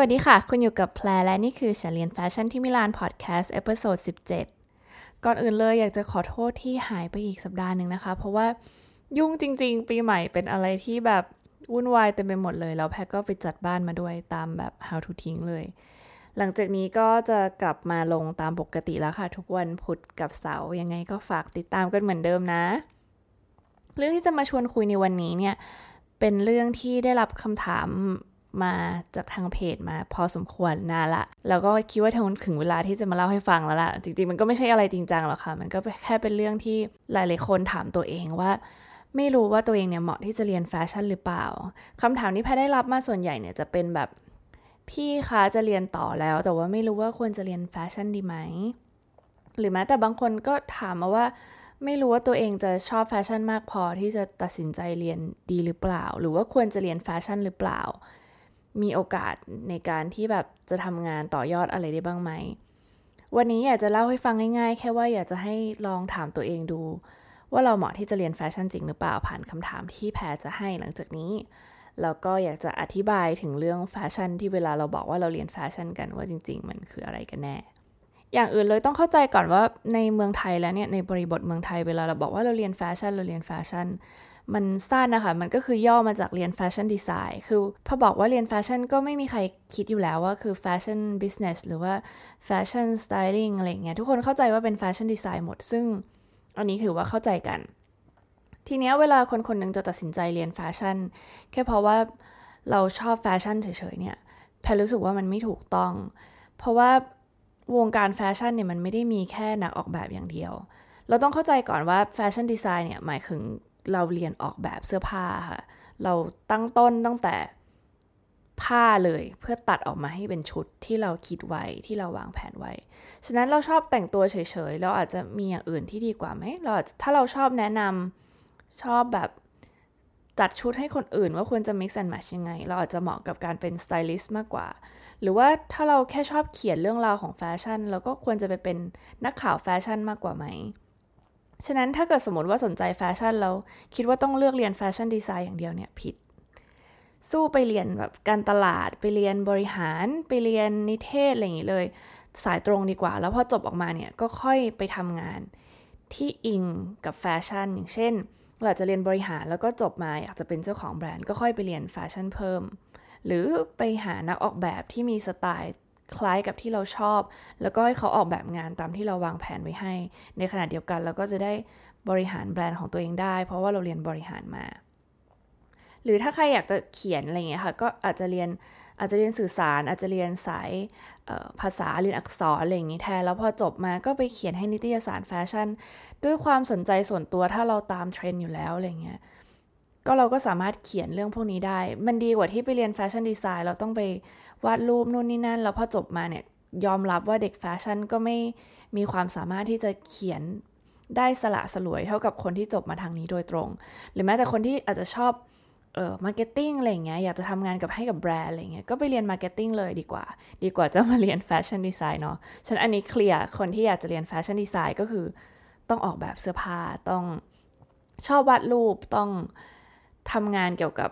สวัสดีค่ะ คุณอยู่กับแพรและนี่คือฉันเรียนแฟชั่นที่มิลานพอดแคสต์ episode 17 ก่อนอื่นเลยอยากจะขอโทษที่หายไปอีกสัปดาห์หนึ่งนะคะ เพราะว่ายุ่งจริง ๆ ปีใหม่เป็นอะไรที่แบบวุ่นวายเต็มไปหมดเลย แล้วแพรก็ไปจัดบ้านมาด้วยตามแบบ how to ทิ้งเลย หลังจากนี้ก็จะกลับมาลงตามปกติแล้วค่ะ ทุกวันพุธกับเสาร์ยังไงก็ฝากติดตามกันเหมือนเดิมนะ เรื่องที่จะมาชวนคุยในวันนี้เนี่ยเป็นเรื่องที่ได้รับคำถาม มาจากทางเพจมาพอสมควรนานละ แล้วก็คิดว่าถึงเวลาที่จะมาเล่าให้ฟังแล้วล่ะ จริงๆ มันก็ไม่ใช่อะไรจริงจังหรอกค่ะ มันก็แค่เป็นเรื่องที่หลายๆคนถามตัวเองว่า ไม่รู้ว่าตัวเองเนี่ยเหมาะที่จะเรียนแฟชั่นหรือเปล่าคำถามที่แพทได้รับมาส่วนใหญ่เนี่ยจะเป็นแบบพี่คะจะเรียนต่อแล้ว แต่ว่าไม่รู้ว่าควรจะเรียนแฟชั่นดีไหม หรือแม้แต่บางคนก็ถามมาว่าไม่รู้ว่าตัวเองจะชอบแฟชั่นมากพอที่จะตัดสินใจเรียนดีหรือเปล่า หรือว่าควรจะเรียนแฟชั่นหรือเปล่า มีโอกาสในการที่แบบจะทำงานต่อยอดอะไรได้บ้างไหม วันนี้อยากจะเล่าให้ฟังง่ายๆ แค่ว่าอยากจะให้ลองถามตัวเองดู ว่าเราเหมาะที่จะเรียนแฟชั่นจริงหรือเปล่าผ่านคำถามที่แพรจะให้หลังจากนี้ แล้วก็อยากจะอธิบายถึงเรื่องแฟชั่นที่เวลาเราบอกว่าเราเรียนแฟชั่นกันว่าจริง ๆ มันคืออะไรกันแน่ ก่อนอื่นเลยต้องเข้าใจก่อนว่าในเมืองไทยแล้วเนี่ยในบริบทเมืองไทยเวลาเราบอกว่าเราเรียนแฟชั่นเราเรียนแฟชั่น มันสั้นนะคะ มันก็คือย่อมาจากเรียนแฟชั่นดีไซน์ คือพอบอกว่าเรียนแฟชั่นก็ไม่มีใครคิดอยู่แล้วว่าคือ fashion business หรือว่า fashion styling อะไรเงี้ย ทุกคนเข้าใจว่าเป็นแฟชั่นดีไซน์หมด ซึ่งอันนี้ถือว่าเข้าใจกัน ทีเนี้ยเวลาคนคนนึงจะตัดสินใจเรียนแฟชั่น แค่เพราะว่าเราชอบแฟชั่นเฉยๆเนี่ย แพรรู้สึกว่ามันไม่ถูกต้อง เพราะว่าวงการแฟชั่นเนี่ยมันไม่ได้มีแค่นักออกแบบอย่างเดียว เราต้องเข้าใจก่อนว่าแฟชั่นดีไซน์เนี่ยหมายถึง เราเรียนออกแบบเสื้อผ้าค่ะ เราตั้งต้นตั้งแต่ผ้าเลยเพื่อตัดออกมาให้เป็นชุดที่เราคิดไว้ที่เราวางแผนไว้ ฉะนั้นเราชอบแต่งตัวเฉยๆ เราอาจจะมีอย่างอื่นที่ดีกว่าไหมเราถ้าเราชอบแนะนำชอบแบบจัดชุดให้คนอื่นว่าควรจะ mix and match ยังไง เราอาจจะเหมาะกับการเป็นสไตลิสต์มากกว่า หรือว่าถ้าเราแค่ชอบเขียนเรื่องราวของแฟชั่นเราก็ควรจะไปเป็นนักข่าวแฟชั่นมากกว่าไหม ฉะนั้นถ้าเกิดสมมติว่าสนใจแฟชั่นแล้ว คิดว่าต้องเลือกเรียนแฟชั่นดีไซน์อย่างเดียวเนี่ยผิด สู้ไปเรียนแบบการตลาดไปเรียนบริหารไปเรียนนิเทศอะไรอย่างนี้เลย สายตรงดีกว่า แล้วพอจบออกมาเนี่ยก็ค่อยไปทำงานที่อิงกับแฟชั่น อย่างเช่นเราจะเรียนบริหารแล้วก็จบมาอยากจะเป็นเจ้าของแบรนด์ก็ค่อยไปเรียนแฟชั่นเพิ่ม หรือไปหานักออกแบบที่มีสไตล์ คล้ายกับที่เราชอบ แล้วก็ให้เขาออกแบบงานตามที่เราวางแผนไว้ให้ ในขณะเดียวกันเราก็จะได้บริหารแบรนด์ของตัวเองได้ เพราะว่าเราเรียนบริหารมา หรือถ้าใครอยากจะเขียนอะไรเงี้ยค่ะก็อาจจะเรียนอาจจะเรียนสื่อสาร อาจจะเรียนสายภาษาเรียนอักษรอะไรอย่างนี้แทนแล้วพอจบมาก็ไปเขียนให้นิตยสารแฟชั่น ด้วยความสนใจส่วนตัวถ้าเราตามเทรนด์อยู่แล้วอะไรเงี้ย ก็เราก็สามารถเขียนเรื่องพวกนี้ได้ มันดีกว่าที่ไปเรียนแฟชั่นดีไซน์เราต้องไปวาดรูปนู่นนี่นั่น แล้วพอจบมาเนี่ยยอมรับว่าเด็กแฟชั่นก็ไม่มีความสามารถที่จะเขียนได้สละสลวยเท่ากับคนที่จบมาทางนี้โดยตรง หรือแม้แต่คนที่อาจจะชอบเออ marketing อะไรเงี้ยอยากจะทำงานกับให้กับแบรนด์อะไรเงี้ยก็ไปเรียน marketing เลยดีกว่า ดีกว่าจะมาเรียนแฟชั่นดีไซน์เนาะฉะนั้นอันนี้เคลียร์คนที่อยากจะเรียนแฟชั่นดีไซน์ก็คือ ต้องออกแบบเสื้อผ้าต้องชอบวาดรูปต้อง ทำงานเกี่ยวกับ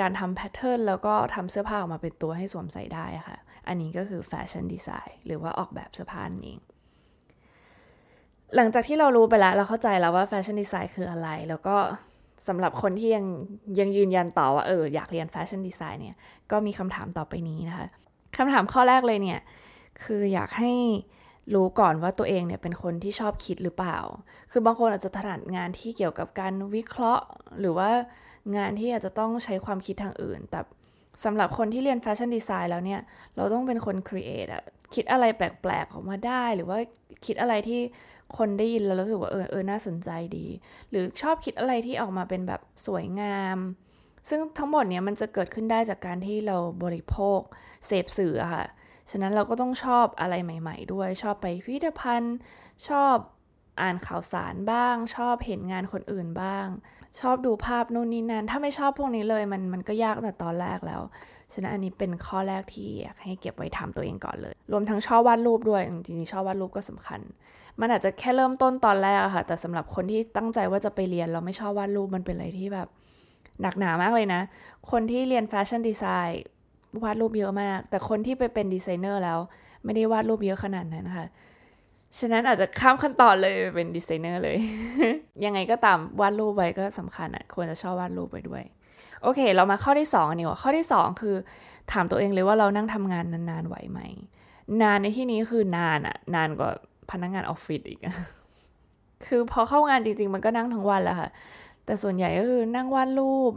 การทำแพทเทิร์นแล้วก็ทำเสื้อผ้าออกมาเป็นตัวให้สวมใส่ได้ค่ะ อันนี้ก็คือแฟชั่นดีไซน์หรือว่าออกแบบเสื้อผ้านั่นเอง หลังจากที่เรารู้ไปแล้ว เราเข้าใจแล้วว่าแฟชั่นดีไซน์คืออะไร แล้วก็สำหรับคนที่ยังยังยืนยันต่อว่าเอออยากเรียนแฟชั่นดีไซน์เนี่ย ก็มีคำถามต่อไปนี้นะคะคำถามข้อแรกเลยเนี่ย คืออยากให้ รู้ก่อนว่าตัวเองเนี่ยเป็นคนที่ชอบคิดหรือเปล่า คือบางคนอาจจะถนัดงานที่เกี่ยวกับการวิเคราะห์ หรือว่างานที่อาจจะต้องใช้ความคิดทางอื่น แต่สำหรับคนที่เรียนแฟชั่นดีไซน์แล้วเนี่ย เราต้องเป็นคน create อะคิดอะไรแปลกๆออกมาได้ หรือว่าคิดอะไรที่คนได้ยินแล้วรู้สึกว่าเออเออน่าสนใจดี หรือชอบคิดอะไรที่ออกมาเป็นแบบสวยงาม ซึ่งทั้งหมดเนี่ยมันจะเกิดขึ้นได้จากการที่เราบริโภคเสพสื่อค่ะ ฉะนั้นเราก็ต้องชอบอะไรใหม่ ๆ ด้วย ชอบไปพิพิธภัณฑ์ ชอบอ่านข่าวสารบ้าง ชอบเห็นงานคนอื่นบ้าง ชอบดูภาพนู่นนี่นั่น ถ้าไม่ชอบพวกนี้เลยมันมันก็ยากแต่ตอนแรกแล้ว ฉะนั้นอันนี้เป็นข้อแรกที่อยากให้เก็บไว้ทำตัวเองก่อนเลย รวมทั้งชอบวาดรูปด้วย จริงๆชอบวาดรูปก็สำคัญ มันอาจจะแค่เริ่มต้นตอนแรกอะค่ะ แต่สำหรับคนที่ตั้งใจว่าจะไปเรียนเราไม่ชอบวาดรูปมันเป็นอะไรที่แบบหนักหนามากเลยนะ คนที่เรียนแฟชั่นดีไซน์ วาดรูปเยอะมาก แต่คนที่ไปเป็นดีไซเนอร์แล้ว ไม่ได้วาดรูปเยอะขนาดนั้นนะคะฉะนั้นอาจจะข้ามขั้นตอนเลยเป็นดีไซเนอร์เลย ยังไงก็ตามวาดรูปไว้ก็สำคัญอะควรจะชอบวาดรูปไปด้วย โอเค เรามาข้อที่2อันนี้ว่าข้อที่ 2 คือ ถามตัวเองเลยว่าเรานั่งทำงานนานๆไหวไหม นานในที่นี้คือนานอะนานกว่าพนักงงานออฟฟิศอีก คือพอเข้างานจริง ๆ มันก็นั่งทั้งวันแหละค่ะ แต่ส่วนใหญ่ก็คือนั่งวาดรูป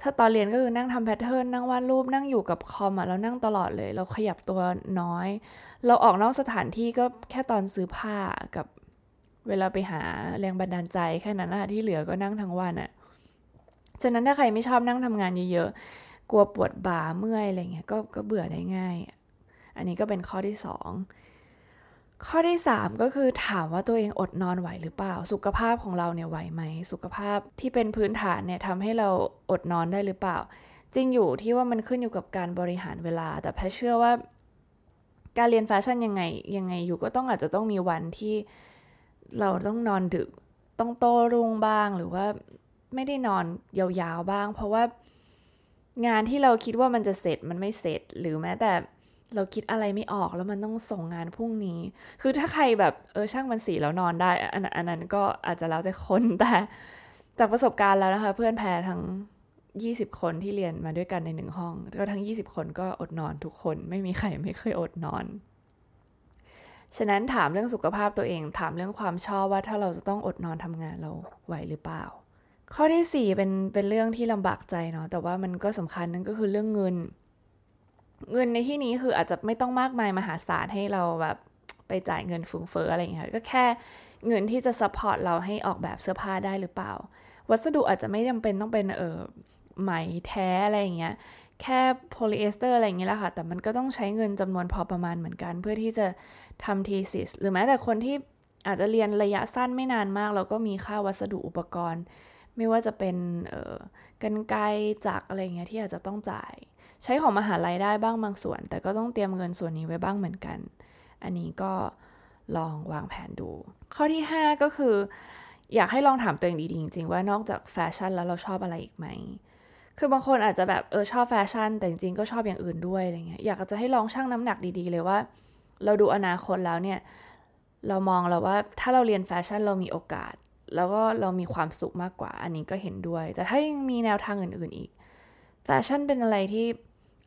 ถ้าตอนเรียนก็คือนั่งทำแพทเทิร์นนั่งวาดรูปนั่งอยู่กับคอมอะเรานั่งตลอดเลย เราขยับตัวน้อย เราออกนอกสถานที่ก็แค่ตอนซื้อผ้ากับเวลาไปหาแรงบันดาลใจแค่นั้นแหละที่เหลือก็นั่งทั้งวันอะฉะนั้นถ้าใครไม่ชอบนั่งทำงานเยอะๆ กลัวปวดบ่าเมื่อยอะไรเงี้ยก็ก็เบื่อได้ง่าย อันนี้ก็เป็นข้อที่สอง ข้อที่ 3 ก็คือถามว่าตัวเองอดนอนไหวหรือเปล่า สุขภาพของเราเนี่ยไหวไหม สุขภาพที่เป็นพื้นฐานเนี่ยทำให้เราอดนอนได้หรือเปล่า จริงอยู่ที่ว่ามันขึ้นอยู่กับการบริหารเวลา แต่แพเชื่อว่า การเรียนแฟชั่นยังไงยังไงอยู่ก็ต้องอาจจะต้องมีวันที่เราต้องนอนดึกต้องโตรุ่งบ้างหรือว่าไม่ได้นอนยาวๆบ้าง เพราะว่างานที่เราคิดว่ามันจะเสร็จมันไม่เสร็จหรือแม้แต่ เราคิดอะไรไม่ออกแล้วมันต้องส่งงานพรุ่งนี้ คือถ้าใครแบบเออช่างมันสีแล้วนอนได้อันอันนั้นก็อาจจะแล้วแต่คนแต่จากประสบการณ์แล้วนะคะ เพื่อนแพรทั้ง 20 คนที่เรียนมาด้วยกันในหนึ่งห้อง ก็ทั้ง 20 คนก็อดนอนทุกคน ไม่มีใครไม่เคยอดนอน ฉะนั้นถามเรื่องสุขภาพตัวเอง ถามเรื่องความชอบว่าถ้าเราจะต้องอดนอนทำงานเราไหวหรือเปล่า ข้อที่ 4 เป็นเป็นเรื่องที่ลำบากใจเนาะแต่ว่ามันก็สำคัญนั่นก็คือเรื่องเงิน เงินในที่นี้คืออาจจะไม่ต้องมากมายมหาศาลให้เราแบบไปจ่ายเงินฟุ้งเฟ้ออะไรอย่างเงี้ยก็แค่เงินที่จะ support เราให้ออกแบบเสื้อผ้าได้หรือเปล่า วัสดุอาจจะไม่จำเป็นต้องเป็นเออไหมแท้อะไรอย่างเงี้ยแค่โพลีเอสเตอร์อะไรอย่างเงี้ยแหละค่ะ แต่มันก็ต้องใช้เงินจำนวนพอประมาณเหมือนกัน เพื่อที่จะทำ thesis หรือแม้แต่คนที่อาจจะเรียนระยะสั้นไม่นานมาก เราก็มีค่าวัสดุอุปกรณ์ ไม่ว่าจะเป็นเออกรรไกรจักรอะไรเงี้ยที่อาจจะต้องจ่าย ใช้ของมหาลัยได้บ้างบางส่วน แต่ก็ต้องเตรียมเงินส่วนนี้ไว้บ้างเหมือนกัน อันนี้ก็ลองวางแผนดู ข้อที่ 5 ก็คือ อยากให้ลองถามตัวเองดีๆจริงๆว่านอกจากแฟชั่นแล้วเราชอบอะไรอีกไหม คือบางคนอาจจะแบบเออชอบแฟชั่น แต่จริงๆก็ชอบอย่างอื่นด้วยอะไรเงี้ยอยากจะให้ลองชั่งน้ำหนักดีๆเลยว่า เราดูอนาคตแล้วเนี่ยเรามองแล้วว่าถ้าเราเรียนแฟชั่นเรามีโอกาส แล้วก็เรามีความสุขมากกว่า อันนี้ก็เห็นด้วย แต่ถ้ายังมีแนวทางอื่นๆอีกแฟชั่นเป็นอะไรที่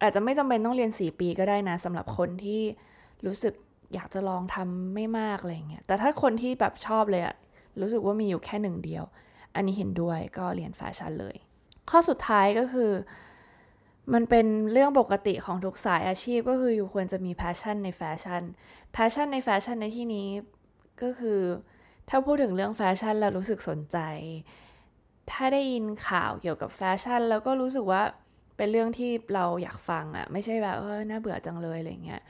อาจจะไม่จำเป็นต้องเรียน 4 ปีก็ได้นะสำหรับคนที่รู้สึกอยากจะลองทำไม่มากอะไรเงี้ยแต่ถ้าคนที่แบบชอบเลยอะรู้สึกว่ามีอยู่แค่หนึ่งเดียว อันนี้เห็นด้วยก็เรียนแฟชั่นเลย ข้อสุดท้ายก็คือ มันเป็นเรื่องปกติของทุกสายอาชีพก็คืออยู่ควรจะมี passion ในแฟชั่น passion ในแฟชั่นในที่นี้ก็คือ ถ้าพูดถึงเรื่องแฟชั่นเรารู้สึกสนใจ ถ้าได้ยินข่าวเกี่ยวกับแฟชั่น แล้วก็รู้สึกว่าเป็นเรื่องที่เราอยากฟังอะไม่ใช่แบบเออน่าเบื่อจังเลยอะไรเงี้ย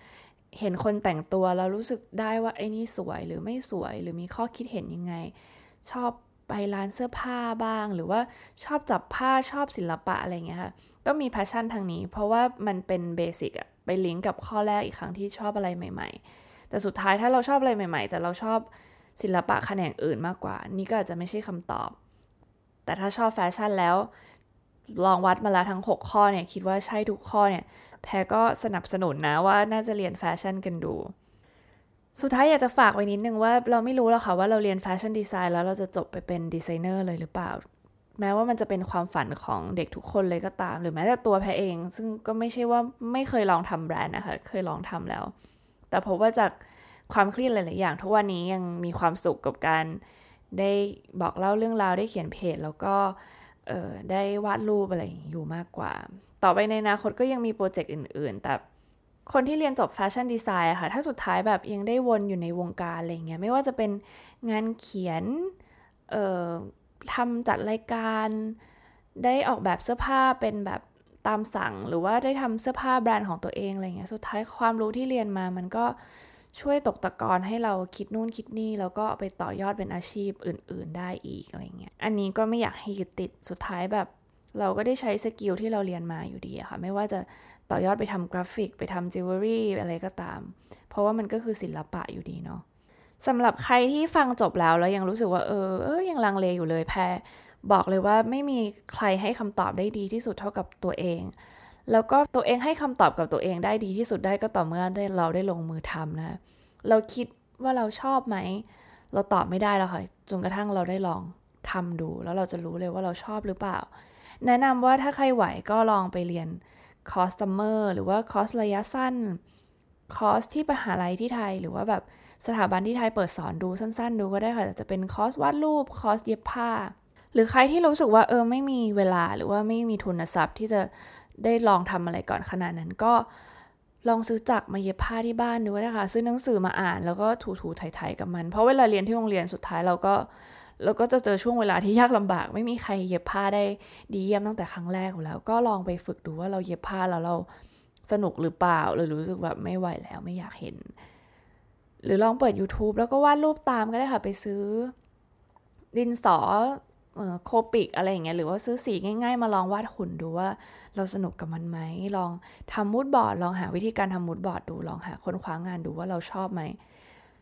เห็นคนแต่งตัวเรารู้สึกได้ว่าไอ้นี่สวยหรือไม่สวยหรือมีข้อคิดเห็นยังไง ชอบไปร้านเสื้อผ้าบ้าง หรือว่าชอบจับผ้าชอบศิลปะอะไรเงี้ยค่ะต้องมี passion ทางนี้ เพราะว่ามันเป็น basic อะไปลิงก์กับข้อแรกอีกครั้งที่ชอบอะไรใหม่ ๆ แต่สุดท้ายถ้าเราชอบอะไรใหม่ ๆ แต่เราชอบ ศิลปะแขนงอื่นมากกว่า นี่ก็อาจจะไม่ใช่คำตอบ แต่ถ้าชอบแฟชั่นแล้ว ลองวัดมาแล้วทั้ง 6 ข้อเนี่ย คิดว่าใช่ทุกข้อเนี่ย แพรก็สนับสนุนนะว่าน่าจะเรียนแฟชั่นกันดู สุดท้ายอยากจะฝากไว้นิดนึงว่าเราไม่รู้แล้วค่ะว่าเราเรียน fashion design แล้วเราจะจบไปเป็นดีไซเนอร์เลยหรือเปล่าแม้ว่ามันจะเป็นความฝันของเด็กทุกคนเลยก็ตาม หรือแม้แต่ตัวแพรเอง ซึ่งก็ไม่ใช่ว่าไม่เคยลองทำแบรนด์นะคะ เคยลองทำแล้ว แต่พบว่าจาก ความเครียดหลายๆอย่าง ทุกวันนี้ยังมีความสุขกับการได้บอกเล่าเรื่องราวได้เขียนเพจ แล้วก็เออได้วาดรูปอะไรอยู่มากกว่า ต่อไปในอนาคตก็ยังมีโปรเจกต์อื่น ๆ แต่คนที่เรียนจบแฟชั่นดีไซน์อะค่ะ ถ้าสุดท้ายแบบยังได้วนอยู่ในวงการอะไรเงี้ย ไม่ว่าจะเป็นงานเขียน เอ่อทำจัดรายการ ได้ออกแบบเสื้อผ้าเป็นแบบตามสั่ง หรือว่าได้ทำเสื้อผ้าแบรนด์ของตัวเองอะไรเงี้ย สุดท้ายความรู้ที่เรียนมามันก็ ช่วยตกตะกอนให้เราคิดนู่นคิดนี่ แล้วก็ไปต่อยอดเป็นอาชีพอื่น ๆ ได้อีกอะไรเงี้ย อันนี้ก็ไม่อยากให้ยึดติดสุดท้ายแบบ เราก็ได้ใช้ skill ที่เราเรียนมาอยู่ดีอะค่ะ ไม่ว่าจะต่อยอดไปทำกราฟิก ไปทำจิวเวลรี่อะไรก็ตาม เพราะว่ามันก็คือศิลปะอยู่ดีเนาะสำหรับใครที่ฟังจบแล้วแล้วยังรู้สึกว่าเออเออยังลังเลอยู่เลยแพรบอกเลยว่าไม่มีใครให้คำตอบได้ดีที่สุดเท่ากับตัวเอง แล้วก็ตัวเองให้คำตอบกับตัวเองได้ดีที่สุดได้ก็ต่อเมื่อได้เราได้ลงมือทำนะ เราคิดว่าเราชอบไหม เราตอบไม่ได้แล้วค่ะจนกระทั่งเราได้ลองทำดู แล้วเราจะรู้เลยว่าเราชอบหรือเปล่า แนะนำว่าถ้าใครไหวก็ลองไปเรียนคอร์ส summer หรือว่าคอร์สระยะสั้นคอร์สที่มหาลัยที่ไทยหรือว่าแบบสถาบันที่ไทยเปิดสอนดูสั้น ๆ ดูก็ได้ค่ะจะเป็นคอร์สวาดรูปคอร์สเย็บผ้า หรือใครที่รู้สึกว่าเออไม่มีเวลาหรือว่าไม่มีทุนทรัพย์ที่จะ ได้ลองทำอะไรก่อนขนาดนั้นก็ลองซื้อจักรมาเย็บผ้าที่บ้านดูนะคะ ซื้อหนังสือมาอ่านแล้วก็ถูๆไถๆกับมัน เพราะเวลาเรียนที่โรงเรียนสุดท้ายเราก็เราก็จะเจอช่วงเวลาที่ยากลำบาก ไม่มีใครเย็บผ้าได้ดีเยี่ยมตั้งแต่ครั้งแรกอยู่แล้ว ก็ลองไปฝึกดูว่าเราเย็บผ้าแล้วเราสนุกหรือเปล่า หรือรู้สึกแบบไม่ไหวแล้วไม่อยากเห็น หรือลองเปิด YouTube แล้วก็วาดรูปตามก็ได้ค่ะ ไปซื้อ ดินสอ โคปิกอะไรอย่างเงี้ยหรือว่าซื้อสีง่ายๆ มาลองวาดหุ่นดูว่าเราสนุกกับมันไหมลองทำ moodboard ลองหาวิธีการทำ moodboard ดูลองหาค้นคว้างานดูว่าเราชอบไหม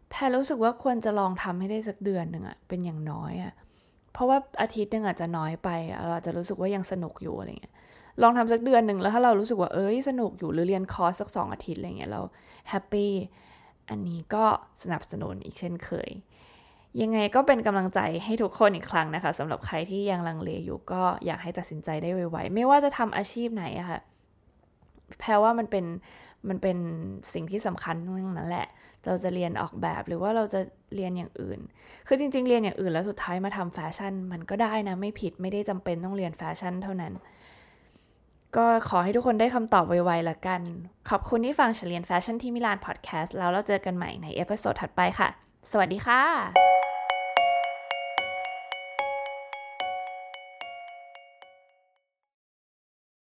แพรรู้สึกว่าควรจะลองทำให้ได้สักเดือนหนึ่งอะเป็นอย่างน้อยอะเพราะว่าอาทิตย์หนึ่งอาจจะน้อยไป เราจะรู้สึกว่ายังสนุกอยู่อะไรเงี้ยลองทำสักเดือนหนึ่งแล้วถ้าเรารู้สึกว่าเอ้ยสนุกอยู่หรือเรียนคอร์สสักสองอาทิตย์อะไรเงี้ยเรา happy อันนี้ก็สนับสนุนอีกเช่นเคย ยังไงก็เป็นกำลังใจให้ทุกคนอีกครั้งนะคะสำหรับใครที่ยังลังเลอยู่ก็อยากให้ตัดสินใจได้ไวๆไม่ว่าจะทำอาชีพไหนอะค่ะแพรว่ามันเป็นมันเป็นสิ่งที่สำคัญทั้งนั้นแหละ เราจะเรียนออกแบบหรือว่าเราจะเรียนอย่างอื่น คือจริง ๆ เรียนอย่างอื่นแล้วสุดท้ายมาทำแฟชั่น มันก็ได้นะไม่ผิดไม่ได้จำเป็นต้องเรียนแฟชั่นเท่านั้น ก็ขอให้ทุกคนได้คำตอบไวๆละกัน ขอบคุณที่ฟังเรียนแฟชั่นที่มิลานพอดแคสต์แล้วเราเจอกันใหม่ใน episode ถัดไปค่ะ สวัสดีค่ะ